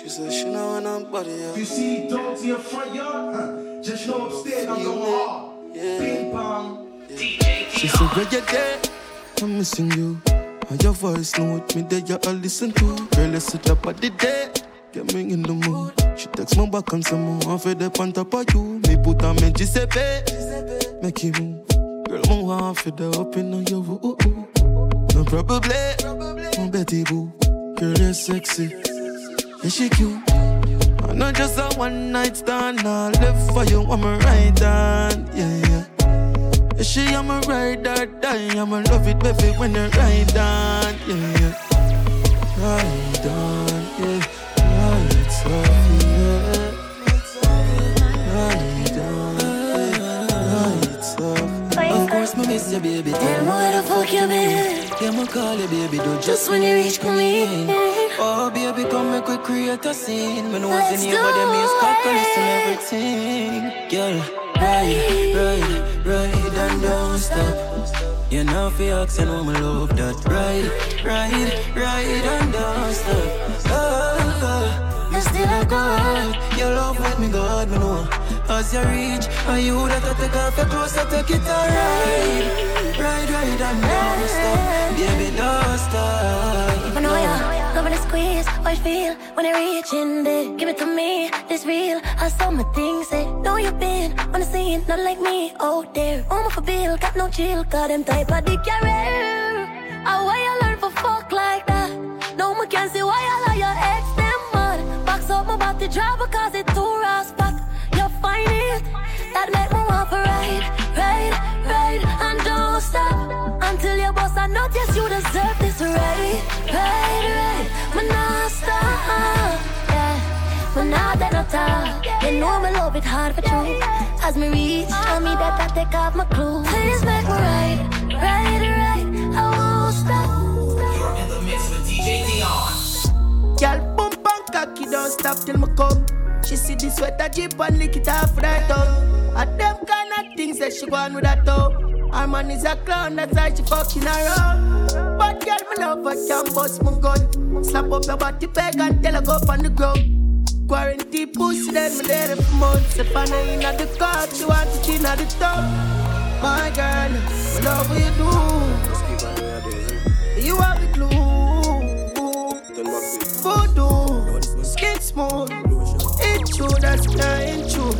She said she know when I'm body up. You see dogs in your front yard? Huh? Just know upstairs I'm going hard. Yeah. Ping pong. She said, Where you there? I'm missing you. And your voice know with me that you all listen to. Girl, let's sit up at the day. Get me in the mood. She text me back and say, I'm fed up on top of you. Me put on me Giuseppe. Make you move. Girl, I'm want fed up in your ooh. No probably. My Betty boo. Girl, you're sexy. Yeah, she cute. I know just a one night stand. I live for you. I'm a right hand. Yeah, yeah. Yeah, she am a ride or die. I'ma love it, baby, when you ride on. Yeah, yeah. Ride on, yeah. Ride soft, yeah. Ride on, yeah. Soft. Of course, me miss you, baby. Tell me where the fuck you been. Yeah, me call you, baby, do just when you reach for me. Oh, baby, come make we create a scene. Me know Let's in but them is calculus and everything. Girl, ride, ride, ride and don't stop. You know, for know me love that. Ride, ride, ride and don't stop. Oh, oh. You still a good. Your love with me, God, me know. As you reach, and you that I take off your clothes, I take it a ride. Ride, ride and don't stop. Baby, don't stop. I ya, loving the squeeze, how you feel when I reach in there. Give it to me, this real. I saw my things, say, know you've been on the scene, not like me, oh there. Home for bill, got no chill, got them type of dick carrier. How why you learn for fuck like that? No, me can't see why I lie your ex them mad. Box up my body drive because yeah. Me nah dead no talk. You know me love it hard for true. As me reach, tell me that I take off my clothes. Please make me ride, ride, ride. I won't stop. You're In the mix with DJ Dion. Girl, bump and cocky, don't stop till me come. She see the sweater jeep and lick it off right up. And them kind of things that she want with that top. Her man is a clown, that's why she fucking around. But girl, me love her, can bust my gun. Slap up your body peg and tell her go up on the ground. Quarantine pussy, then me there for months. If I know in the car, she want to in at the top. My girl, me love what you do. You are the glue. Voodoo, skin smooth. It's true, that's ain't true.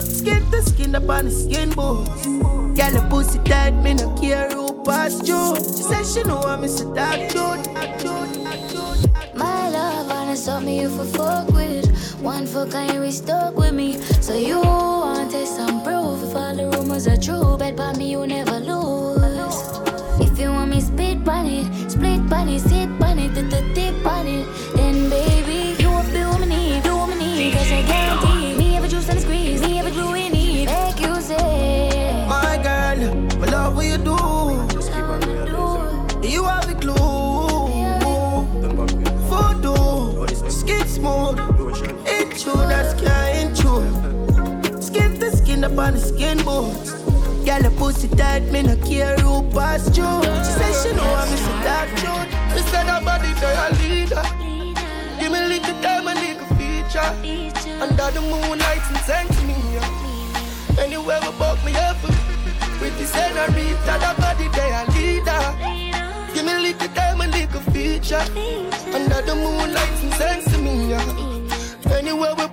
Skin to skin up on the skin bones. Girl, the pussy tight, me no care who pass you. She said she know I'm Mr. Dark Dude, Dark Dark Dude. Love, stop me if we fuck with. One fuck and you be stuck with me. So you want test and proof if all the rumors are true. Bet by me you never lose. If you want me spit it, split it, sit Girl, the pussy tight, me no care who pass you. She said she know I'm Mr. Dark Dude. She said her body girl a leader. Give me a little time and little feature. Under the moonlight and send to me. Anywhere buck me up. With the senorita, that body they a leader. Give me a little time and little feature. Under the moonlight and send to me. Anywhere we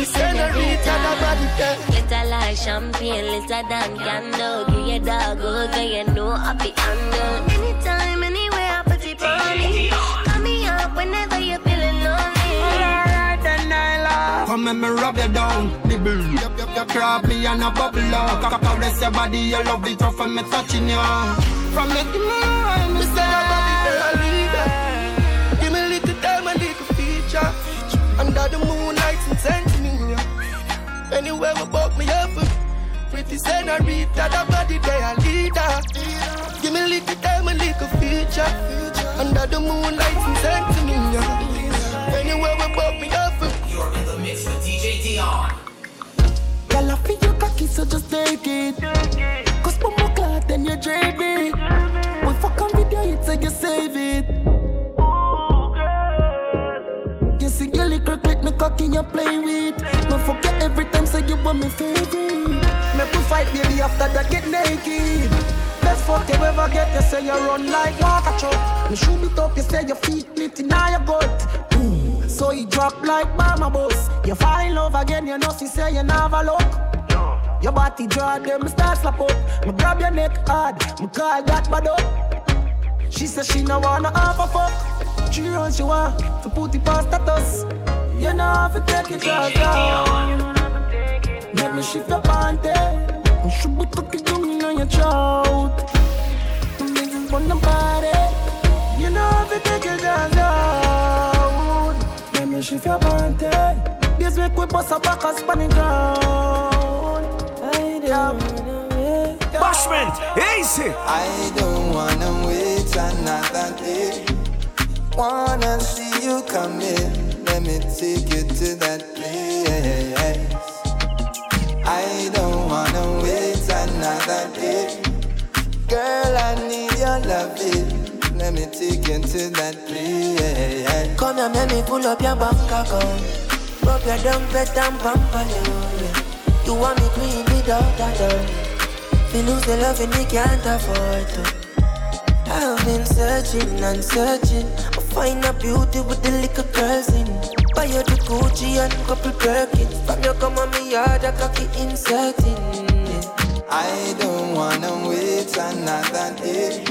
the senorita, that body they Little like champagne, little than candle. Give your dog a girl, you know I be handle. Anytime, anywhere, I put it on me. Call me up whenever you're feeling lonely. Alright then, Nyla. Come and me rub you down, nibble. You, you, you grab me and a bubble up. Caress your body, you love it rough and me touching you. From the time me say say her body they a leader. Give me a little time and little feature. Under the moonlight and send to me. yeah. Anywhere we buck me up. Pretty senorita, that body they a leader. Give me a little time and little feature. Under the moonlight and send to me. yeah. Anywhere we buck me up. You're in the mix with DJ Dion. Girl, I feel your cocky, so just take it. Cause bumbo clock, then you drape it. We fuck on video, it so you save it. Cocky you play with. Me forget every time say you want me favorite. Make we fight, baby, after that get naked. Best fuck you ever get, you say you run like water truck. Me shoot it up, you say your feet lit in your gut. Mm. So you drop like mama boss. You fall in love again, you know she say you never look. Your body draw them, start slap up. Me grab your neck hard, me call that bad up. She says she no wanna have a fuck. She runs, she want to put it past status. You know have to take it just down. Let me shift your panty. You should be cooking down on your throat. Things on the body. You know have to take it just down. Let me shift your panty. This week we bust a back a spanning ground. Bashment, easy. I don't wanna wait another day. Wanna see you come in. Let me take you to that place. I don't wanna wait another day. Girl, I need your loving. Let me take you to that place. Come here, let me pull up your bank account. Rub your bed and pamper you. You want me clean without a doubt. Me lose the love and me can't afford to. I've been searching and searching. I find a beauty with the little girls in. Buy you the Gucci and couple Birkins. From your come on me yard, I cocky inserting. I don't wanna wait another day.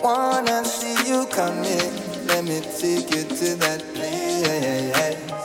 Wanna see you come in. Let me take you to that place.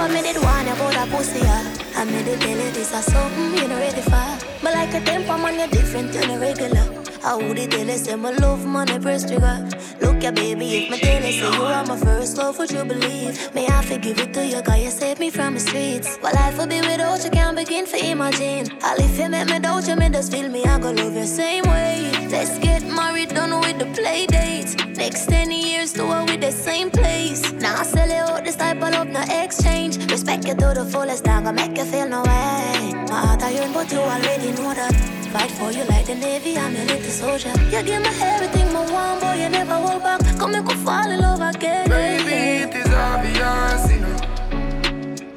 Remember me did want about a pussy, yeah. I made it tell you this is something you know ready for. But like a temper man, you're different than a regular. I would it you, say my love money press trigger. Look ya baby, if my tell say you are my first love, would you believe? May I forgive it to you, cause you saved me from the streets. But life will be without you, can't begin to imagine. All if you make me doubt you, me just feel me, I go love you same way. Let's get married, done with the play dates. Next 10 years, do it with the same place. Now I sell it out this type of love, no exchange. Respect you to the fullest, I gonna make you feel no way. My heart I yearn, but you already know that. Fight for you the Navy, I'm your little soldier. You give me everything, my one boy, you never hold back. Come and go fall in love again. Baby, it is obvious, you know.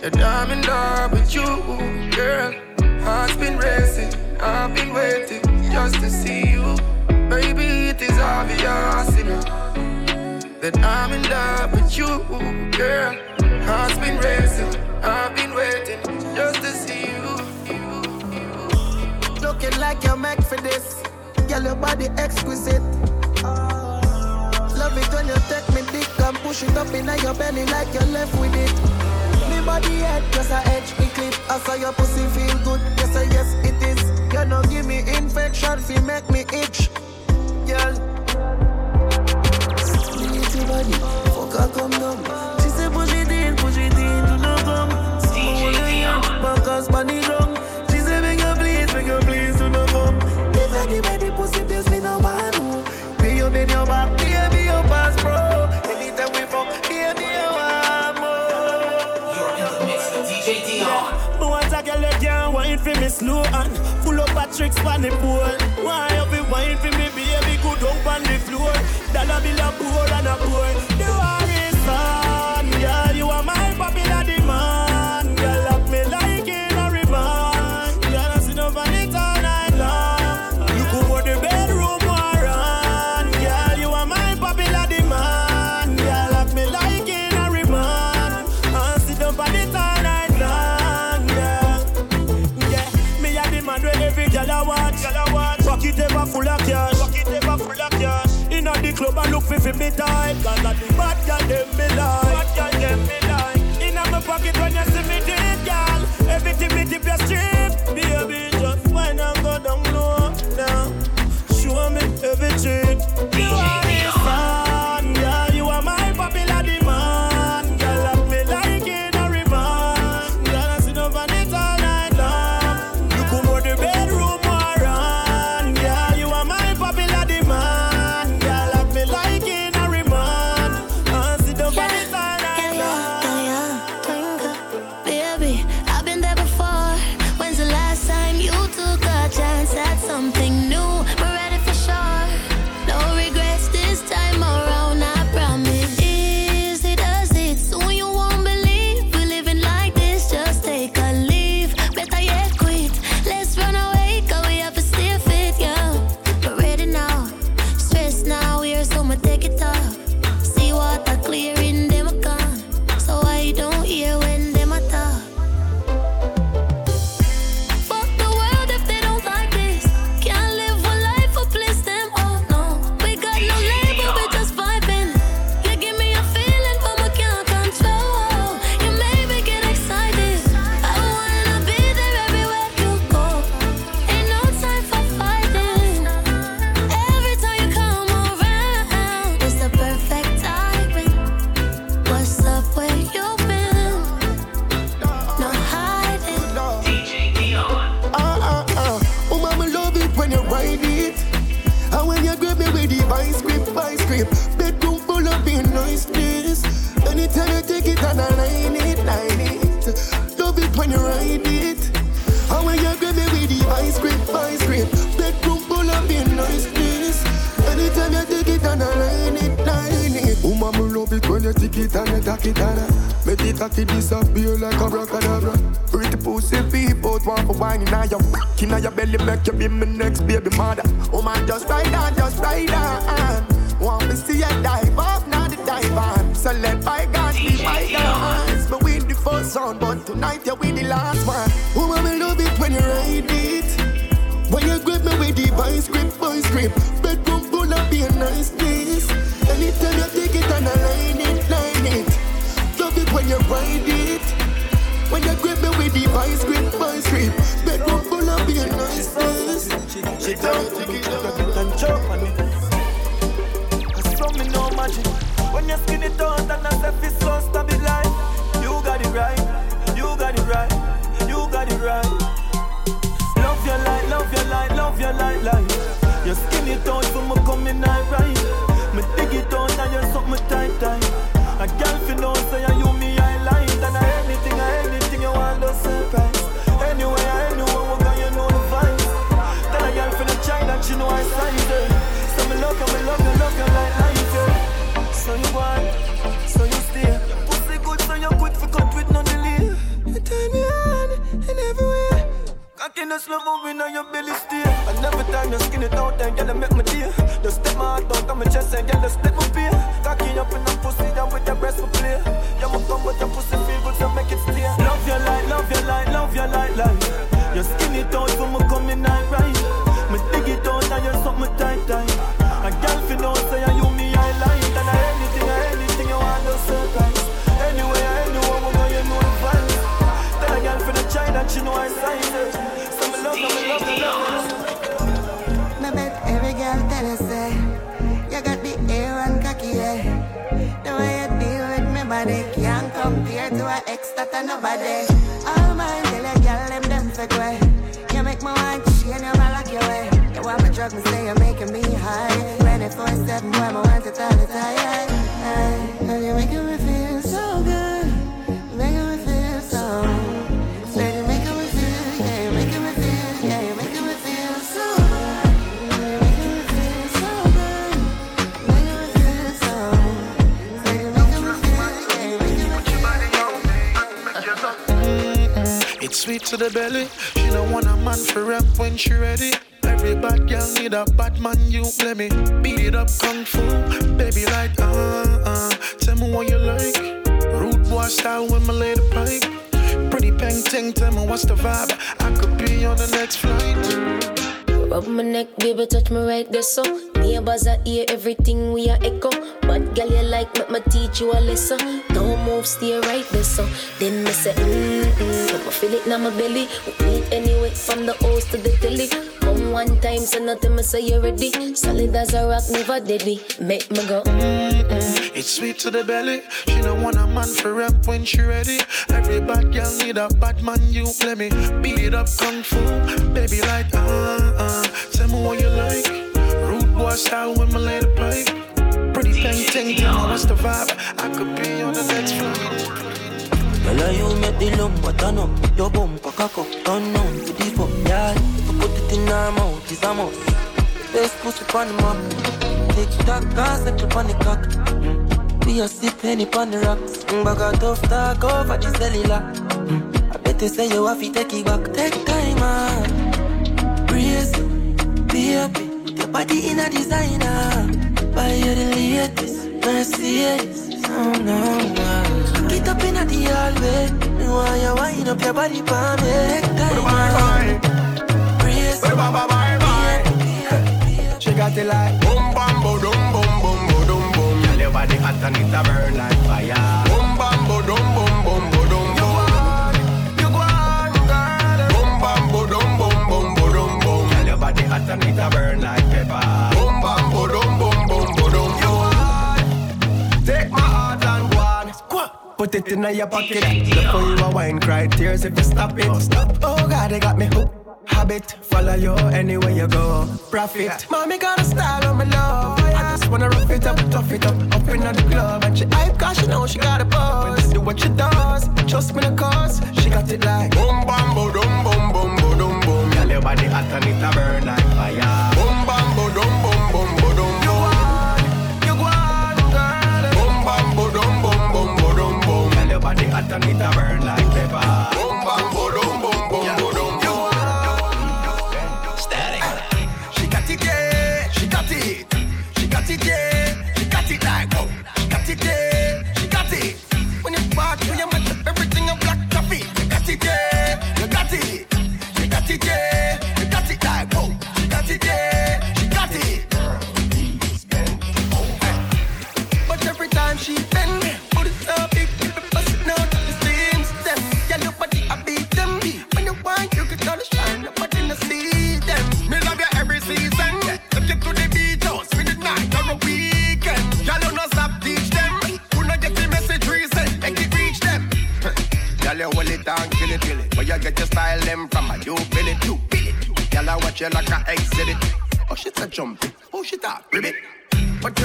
That I'm in love with you, girl. Heart's been racing, I've been waiting just to see you. Baby, it is obvious, you know. That I'm in love with you, girl. Heart's been racing, I've been waiting just to see you. Looking like you're meant for this. Girl, your body exquisite. Love it when you take me dick and push it up in your belly like you're left with it. Me body head just a edge me clip. I saw your pussy feel good. Yes, I yes it is. You know give me infection, feel make me itch. Girl. Sweet body, fuck her come down. She say push it in, push it in, do not come. Back us on the If anyway the pussy tells me no. Be your back, baby your bro. Anytime we fuck, baby you want more. You're in the mix with DJ Dion. Me want a girl that can wine for me slow and full up a tricks on the pole. Why you be wine for me, baby? Good up on the floor. Dollar bill a pour and a pour. Me type, cause a the bad girl them me like, don't Love moving on your belly stay. And every time you skin it out, then girl, make me dear. Just step my heart out on my chest and girl, split my beer. Cocky up in the pussy, down with your breast for play. You must come with your pussy good, so make it stay. Love your light, love your light, love your light, light. You skin it out, that I sweet to the belly. She don't want a man for rap when she ready. Every bad girl need a bad man. You let me beat it up, kung fu, baby like uh uh. Tell me what you like. Rude boy style when my lady pipe. Pretty peng ting, tell me what's the vibe. I could be on the next flight. Rub my neck, baby, touch me right there, so. Neighbors are hear everything we are echo. But girl, you like, make me teach you a lesson. Don't move, stay right there, so. Then me say, mm-mm. Me feel it now my belly. We meet anyway, from the house to the telly. Come one time, say nothing, me say you ready. Solid as a rock, never deadly. Make me go, mm-mm It's sweet to the belly. She don't want a man for rap when she ready. Every bad girl need a bad man. You let me beat it up, kung fu, baby like uh uh. Tell me what you like. Rude boy style with my lady pipe. Pretty thing, ting, me what's the vibe. I could be on the next flight. Girl, you make the lumber turn up Your bumper cock up, turn on to the fuck Yeah, you put it in her mouth, it's a must pussy on the map Tick tock, cause settle on the cock mm. We a sip penny on the rocks. Mm, Bag a tough talk over the cellular. Mm. I bet you say you have to take it back. Take time, man. Brace, baby Put your body in a designer. Buy you the latest Mercedes. Oh, no, no. Get up in the hallway. Me want you wind up your body for me. Take time, man. Brace, She got it like boom bam bo dum boom and it a burn like fire. Boom bam bo dum boom boom bo dum boom. You go on, girl. Boom bam bo dum boom boom bo dum boom. Girl, your body hot and it a burn like pepper. Boom bam bo dum boom boom bo dum boom. Take my heart and go on. Put it in your pocket. Look how you a wine, cry tears if you stop it. Stop. Oh God, they got me hooked. Habit, follow you anywhere you go. Profit, mommy got a style on my love. Wanna rough it up, tough it up, up in the club. And she hype cause she know she got a buzz. Do what she does, trust me the cause. She got it like boom, bam, bo, dum, boom, boom,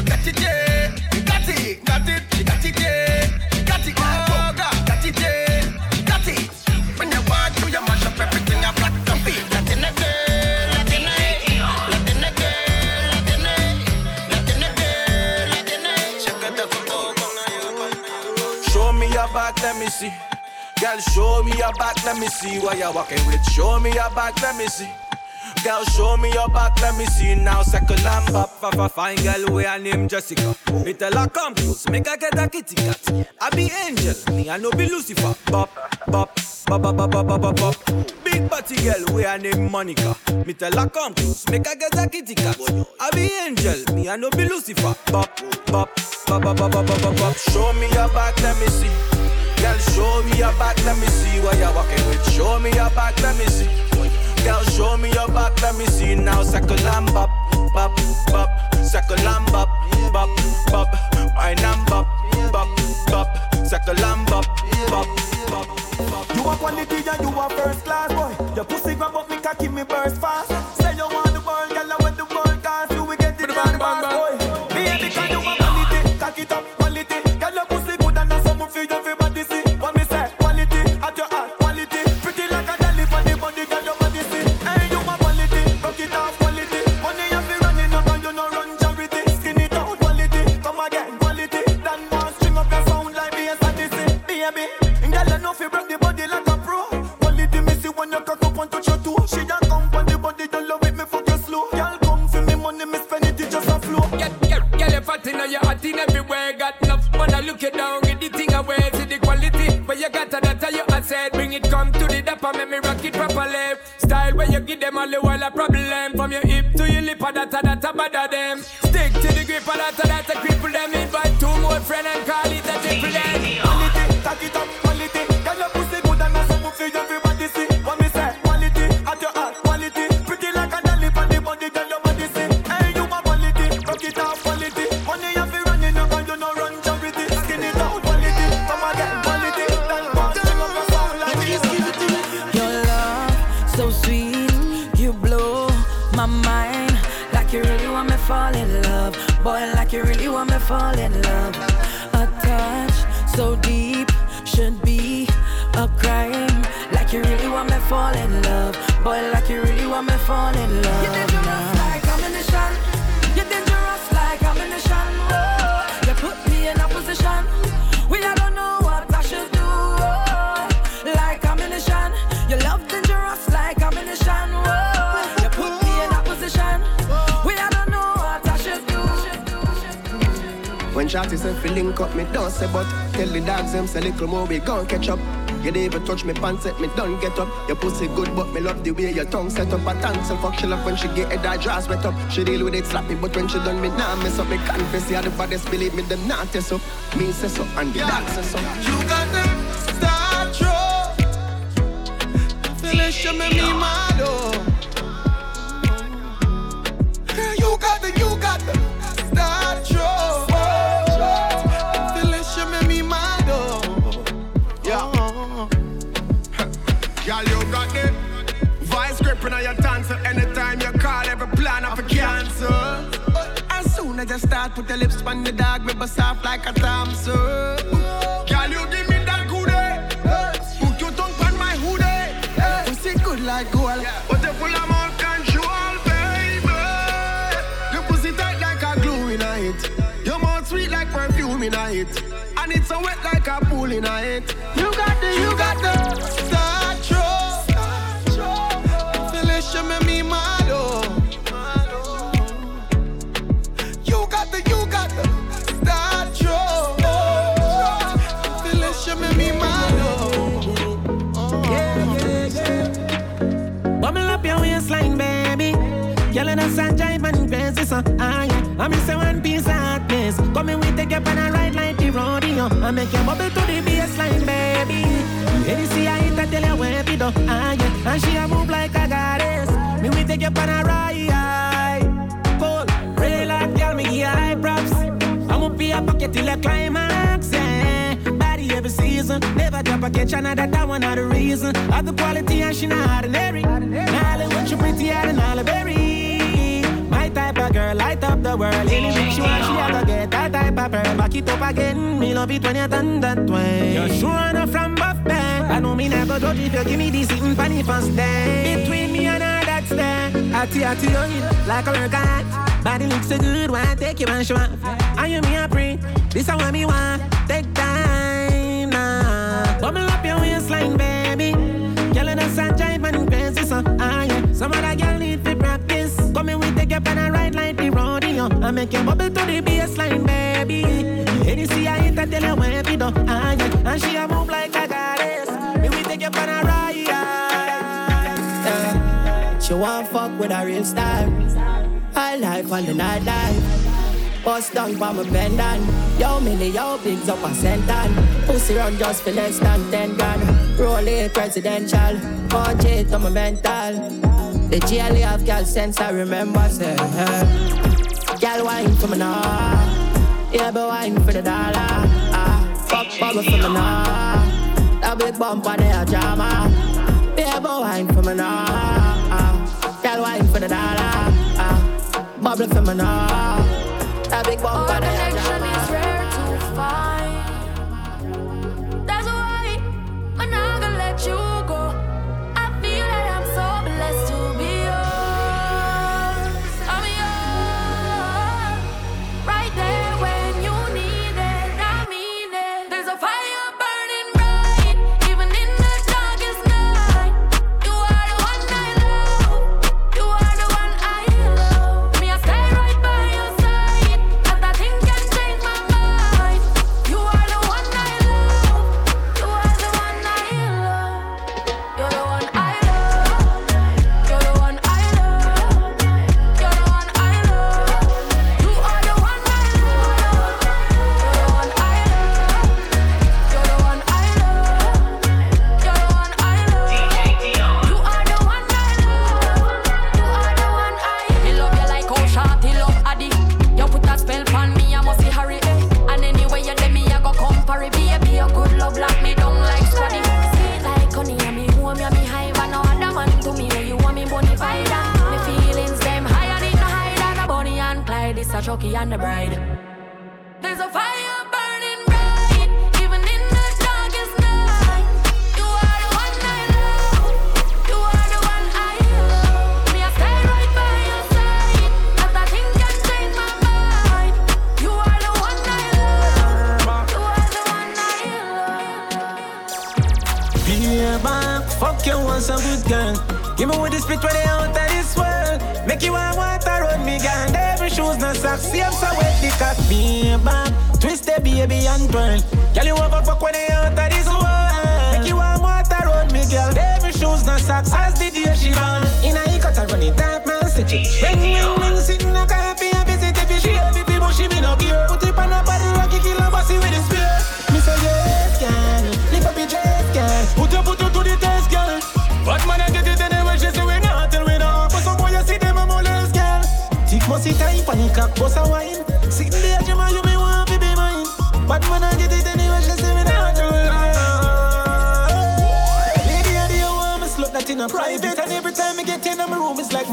got it. You got it, got it. Got it, got it. When you walk you everything. You. Got girl, girl, girl, Show me your back, let me see. Girl, show me your back, let me see what you're walking with. Show me your back, let me see. Girl, show me your back, let me see now. Second lamb up, fa fa fine girl, way a name Jessica. Me tell her come close, make her get a kitty cat. I be angel, me I no be Lucifer. Bop, bop, bop, bop, bop, bop, bop, bop. Big party girl, way a name Monica. Me tell her come close, make her get a kitty cat. I be angel, me I no be Lucifer. Bop, bop, bop, bop, bop, bop, bop, bop. Show me your back, let me see. Girl, show me your back, let me see what you're walking with. Show me your back, let me see. Girl, show me your back, let me see now. Up, bop, bop. Second lamb up, bop, bop. Wine and bop, bop, bop. Second lamb up, bop, bop. You are quality and you are first class, boy. Your pussy grab up me cocky, me burst fast. Want me fall in love. You're dangerous like ammunition. You're dangerous like ammunition. Oh, you put me in a position. We I don't know what I should do. Oh, like ammunition. Your love dangerous like ammunition. Oh, you put me in a position. We I don't know what I should do. When Shotty say fi link up, me don't say but Tell the dogs them say little more we gon' catch up You didn't even touch me pants, set me done get up. Your pussy good but me love the way your tongue set up. A dance and fuck she love when she get head dress wet up. She deal with it slappy but when she done me nah mess up. Me confess had the baddest believe me them not up. Me say so and the dogs say so. You got the star Felicia make me mad oh Girl, Gripping on your so anytime you call, every plan a cancel. As soon as you start put your lips on the dog Me bust off like a Thompson Girl, you give me that goodie. Put your tongue on my hoodie. Pussy good like gold But you full of more control, baby. Your pussy tight like a glue in a it. Your mouth sweet like perfume in a it. And it's so wet like a pool in a it. You got the, you got the Girl, and a jive and crazy, so ah yeah. I miss a one piece of hotness. Come in, we take you on a ride like the rodeo. I make you bubble to the baseline, baby. Any see I hit, I tell you where to do, ah yeah. And she a move like a goddess. Me we take you on a ride. Cool, real hot girl, me give you high props. I'm up your pocket till the climax. Body every season. Never drop a catch another, that one not the reason. Of the quality and she not ordinary. Now when she pretty and all berry. Girl, light up the world. Anything she want, she a go get that type of pearl. Back it up again, me love it when you done that way. You're sure enough from buff band. I know me never judge if you give me this sitting funny first day. Between me and her, that's there. Atty, atty, like a workout. Body looks so good, why take you and show off? Are you me a pre? This is what me want. Ride like the rodeo. I make you bubble to the baseline, baby. See I that tell you where we do, ah yeah. And she a move like a goddess. Me we take you on a ride. Yeah. She want fuck with a real star. High life and the night life. Bust down for my pendant. Yo, milli, yo, bigs up a centan. Pussy run just for less than 10 grand. Roll it presidential. 4J to my mental. The GLE have gal sense, I remember, say. Girl wine for me now. Yeah, but wine for the dollar. Ah, fuck bubble for me now. That big bump on the drama. Yeah, but wine for me now. Ah, gal wine for the dollar bubble for me now. That big bumper there. is rare to find. That's why I'm not gonna let you Give me with the spit when they out of this world. Make you want water run me, girl shoes, no socks. Same so wet the cock, baby. Twist the baby and twirl. Girl, you over fuck when they out of this world. Make you want water round me, girl. Every shoes, no socks. As the day she run. In a he cut her running dark man it. Ring, ring, ring, sitting a coffee and visit if she heavy people, she be no gear. Put it on a body, rocky, kill her bossy with the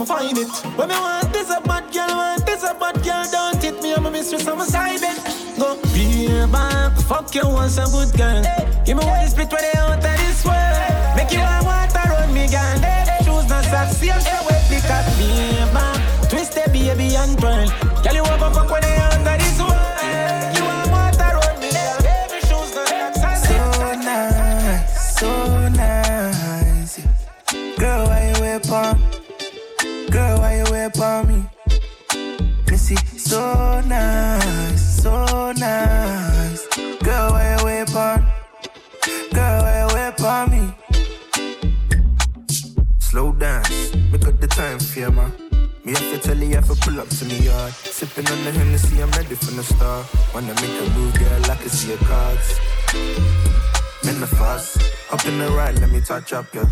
find it. When me want this a bad girl, want this a bad girl, don't hit me, I'm a mistress, I'm a side bet. Go be a back, fuck you, want some good girl. Give me one split where they out of this world. Make you want water on me, girl. Shoes not socks, see I'm so wet because be a back. Twist the baby and twirl. To me yard. Sipping on the Hennessy, I'm ready from the start. Wanna make a move, girl, I can see your cards. In the fast, up in the ride, let me touch up you.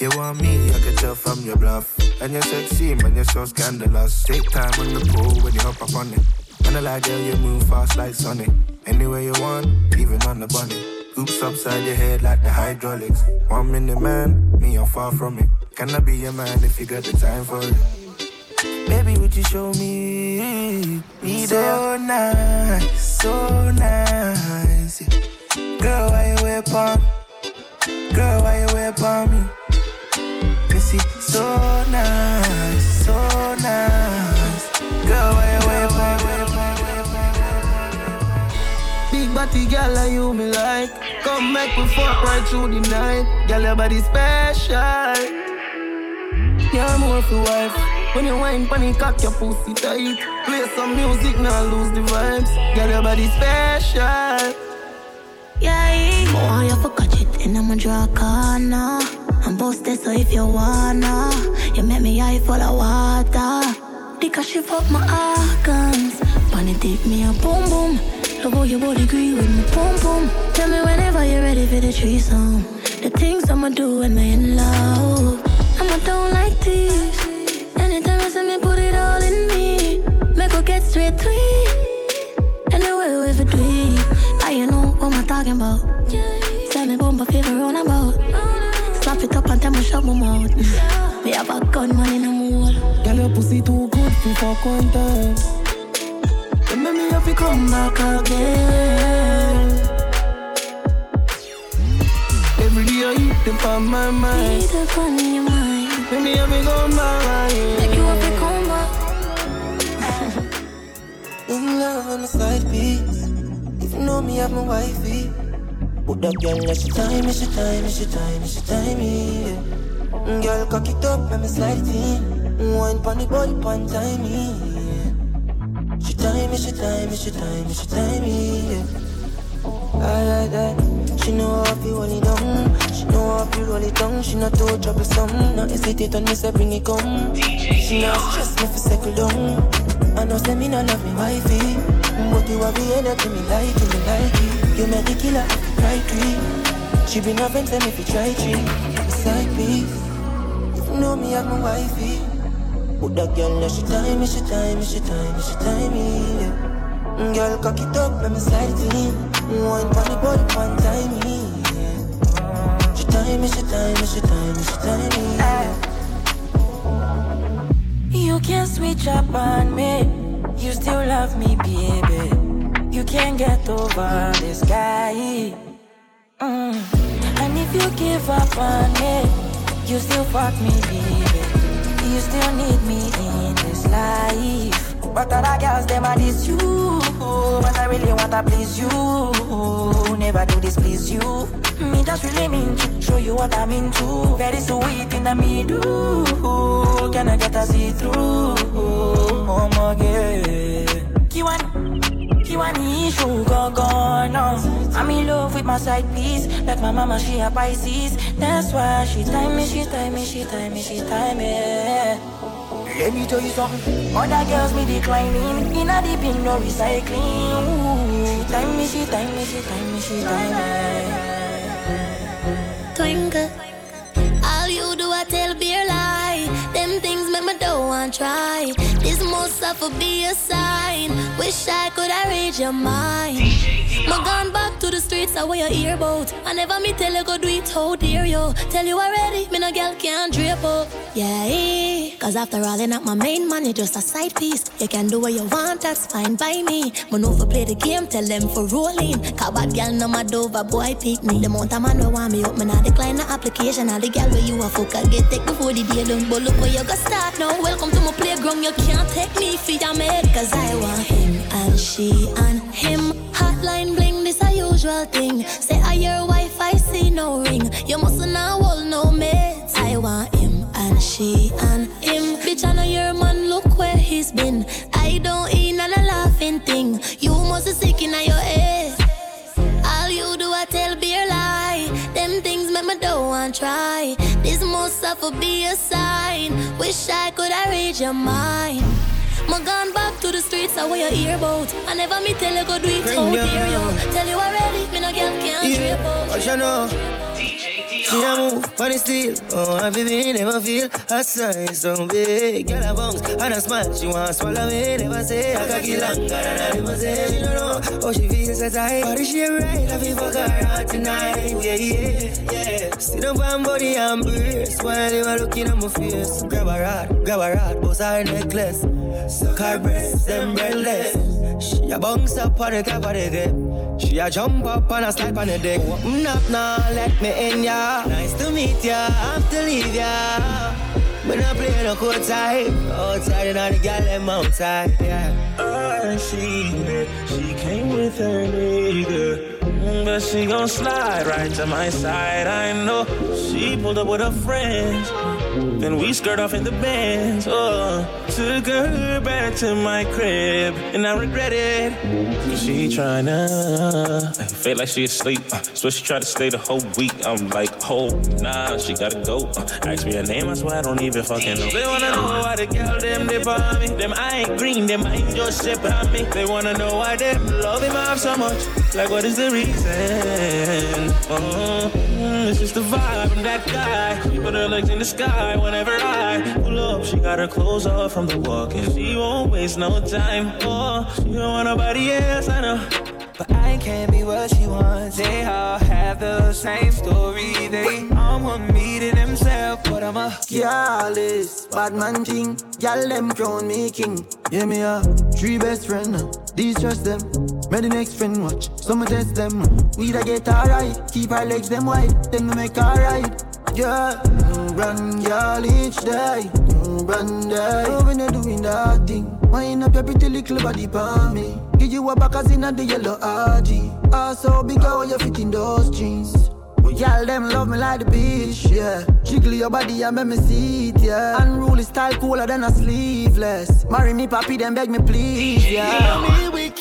You want me, I can tell from your bluff. And you're sexy, man, you're so scandalous. Take time on the pool when you hop up on it. And I like, girl, you move fast like Sonic. Anywhere you want, even on the bunny. Oops upside your head like the hydraulics. One minute, man, me, I'm far from it. Can I be your man if you got the time for it? Baby, would you show me? Me so nice, so nice. Girl, why you wait on? Girl, why you wait on me? Missy, so nice, so nice. Girl, why you wait on? Big body girl, are you me like? Come make me fuck right through the night. Girl, your body special. You're more for wife. When you wine panic, cock your pussy tight. Play some music, now lose the vibes. Girl, your body special. Yeah, boy, you for catch it, and I'ma draw a corner. I'm busted, so if you wanna, you make me eye full of water. Because she fuck my organs. Bunny take me a boom boom. Love how your body agree with me boom boom. Tell me whenever you're ready for the threesome. The things I'ma do when I'm in love. I'ma don't her get straight to it. Anyway, we for do it. I you know what I'm talking about. Tell me bumper favor on about. Slap it up and tell me shut my mouth. Me have a gun man in the wall. Girl, your pussy too good for fuck one time. You make me have to come back again. Every day I eat them on my mind. Eat up on your mind. Make me have to come back again. In love, I'm a side piece. If you know me, I'm my wifey. Put that girl, let she time, she time, she time, she time, yeah. Girl, cock it up, let me slide in. Wine pon the body, pon time, yeah. She time, she time, she time, she time, yeah. I like that. She know how feel when it down. She know how feel roll it down. She not too troublesome. Not hesitate on me, say bring it come. She not stress me for settle down. I know say me not love me wifey, but you have the energy me like it, me like it. You make the killer cry tree. She been a friend say me fi try tree. Side piece. If you know me I'm my wifey, put that girl let she time me, she time me, she time me, she time me. Yeah. Mm, girl cock it up, let me slide it in. Wine pon the body, one time me. Yeah. She time me, she time me, she time me, she time me. Yeah. You can switch up on me. You still love me, baby. You can't get over this guy. Mm. And if you give up on me, you still fuck me, baby. You still need me in this life. But other girls, them are this you. But I really wanna please you. Never do this, please you. Me just really mean to show you what I'm into. Very sweet in the middle. Can I get a see through? Oh my god. Kiwani, Kiwani, sugar gone. No. I'm in love with my side piece. Like my mama, she a Pisces. That's why she time me, she time me, she time me, she time me. Let me tell you something. Other girls me declining. In a deep in no recycling. Ooh, she time me, she time me, she time me, she time me. Twinkle. All you do, I tell beer lie. Them things make me don't want try. Must have be a sign. Wish I could arrange your mind. My gone back to the streets, I wear your earboat. I never me tell you go do it, how dare you? Tell you already, me no girl can't drape up. Yeah, eh. cause after all, you're not my main man, you're just a side piece. You can do what you want, that's fine by me. Man, over play the game, tell them for rolling. Cause bad girl, no my dover, boy, pick me. The amount of man who want me up, man, I decline the application. All the girl where you a fuck, I get take before the day done. But look where you got start now. Welcome to my playground, you can't take me for your mate. Cause I want him and she and him. Hotline bling, this a usual thing. Say I your wife, I see no ring. You mustn't now no mates. I want him and she and him. Bitch, I know your man, look where he's been. I don't eat not a laughing thing. You must be sick in your head. All you do, I tell beer lie. Them things make me don't want try. This must to be a sign. Wish I could arrange your mind. My gone back to the streets, I wear your earboat. I never me tell you go do it, how dare you? Tell you already, me no girl can't Yeah, trip out. what you know? See I move, money still. Oh, I be never feel a sign so big. Girl, I bounce and I smile. She want swallow me, never say I got kill longer than I never say. She don't know how she feels as I. Body she right, I feel fuck her out tonight. Yeah, yeah, yeah. Sit up on body and breast while you are looking at my face. Grab a rod, grab a rod, bust her necklace. Suck her breasts, them breathless. She a bounce up on the top of the grip. She a jump up and a slide on the deck. Knock, knock, let me in ya. Nice to meet ya, have to leave ya. When I play no court side, outside and all the gal them outside, yeah. Uh, she, she came with her nigga. But she gon' slide right to my side. I know she pulled up with her friends. Then we skirt off in the bands. Oh, took her back to my crib, and I regret it. Cause she tryna feel like she asleep. Uh, so she tried to stay the whole week. I'm like, oh, nah, she gotta go. Uh, ask me her name, I swear I don't even fucking know. They wanna know why the girl them they on me. Them I ain't green, them I ain't just ship on me. They wanna know why them love him off so much. Like, what is the reason? Oh, it's just the vibe from that guy. She put her legs in the sky whenever I pull up. She got her clothes off from the walking. She won't waste no time. Oh, she don't want nobody else, I know. But I can't be what she wants. They all have the same story. They all want me to themselves, but I'm a Careless, bad man thing. Y'all them crown me king. Yeah, me a three best friend. uh, These trust them. May the next friend watch. Some test them. We da get alright. Keep our legs them wide. Then we make alright. Yeah, mm, run, girl, each day. Run, day. Oh, when you're doing that thing. Wind up your pretty little body for me. Give you a back as in the yellow RG. Also, big how you fit in those jeans. Y'all them love me like the beach, yeah. Jiggle your body and make me see it, yeah. Unruly style cooler than a sleeveless. Marry me, papi, then beg me please, You yeah.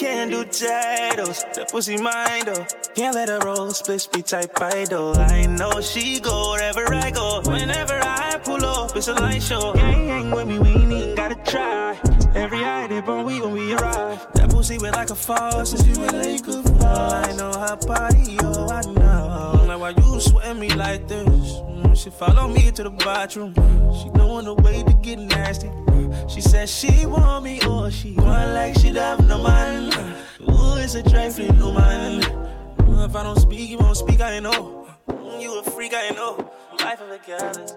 Can't do titles. That pussy mine though. Can't let her roll, split be by though. I know she go wherever I go. Whenever I pull up, it's a light show. Gang gang with me, we even gotta try. Every idea, burn, we when we arrive. That pussy wet like a faucet, she wet like a faucet. I know her body, oh I know. Like why you sweating me like this? She follow me to the bathroom. She knowin' the way to get nasty. She said she want me or she want like she have no man. Ooh, it's a trifling no. Mm, If I don't speak, you won't speak, I know. You a freak, I know. Life of a gallus.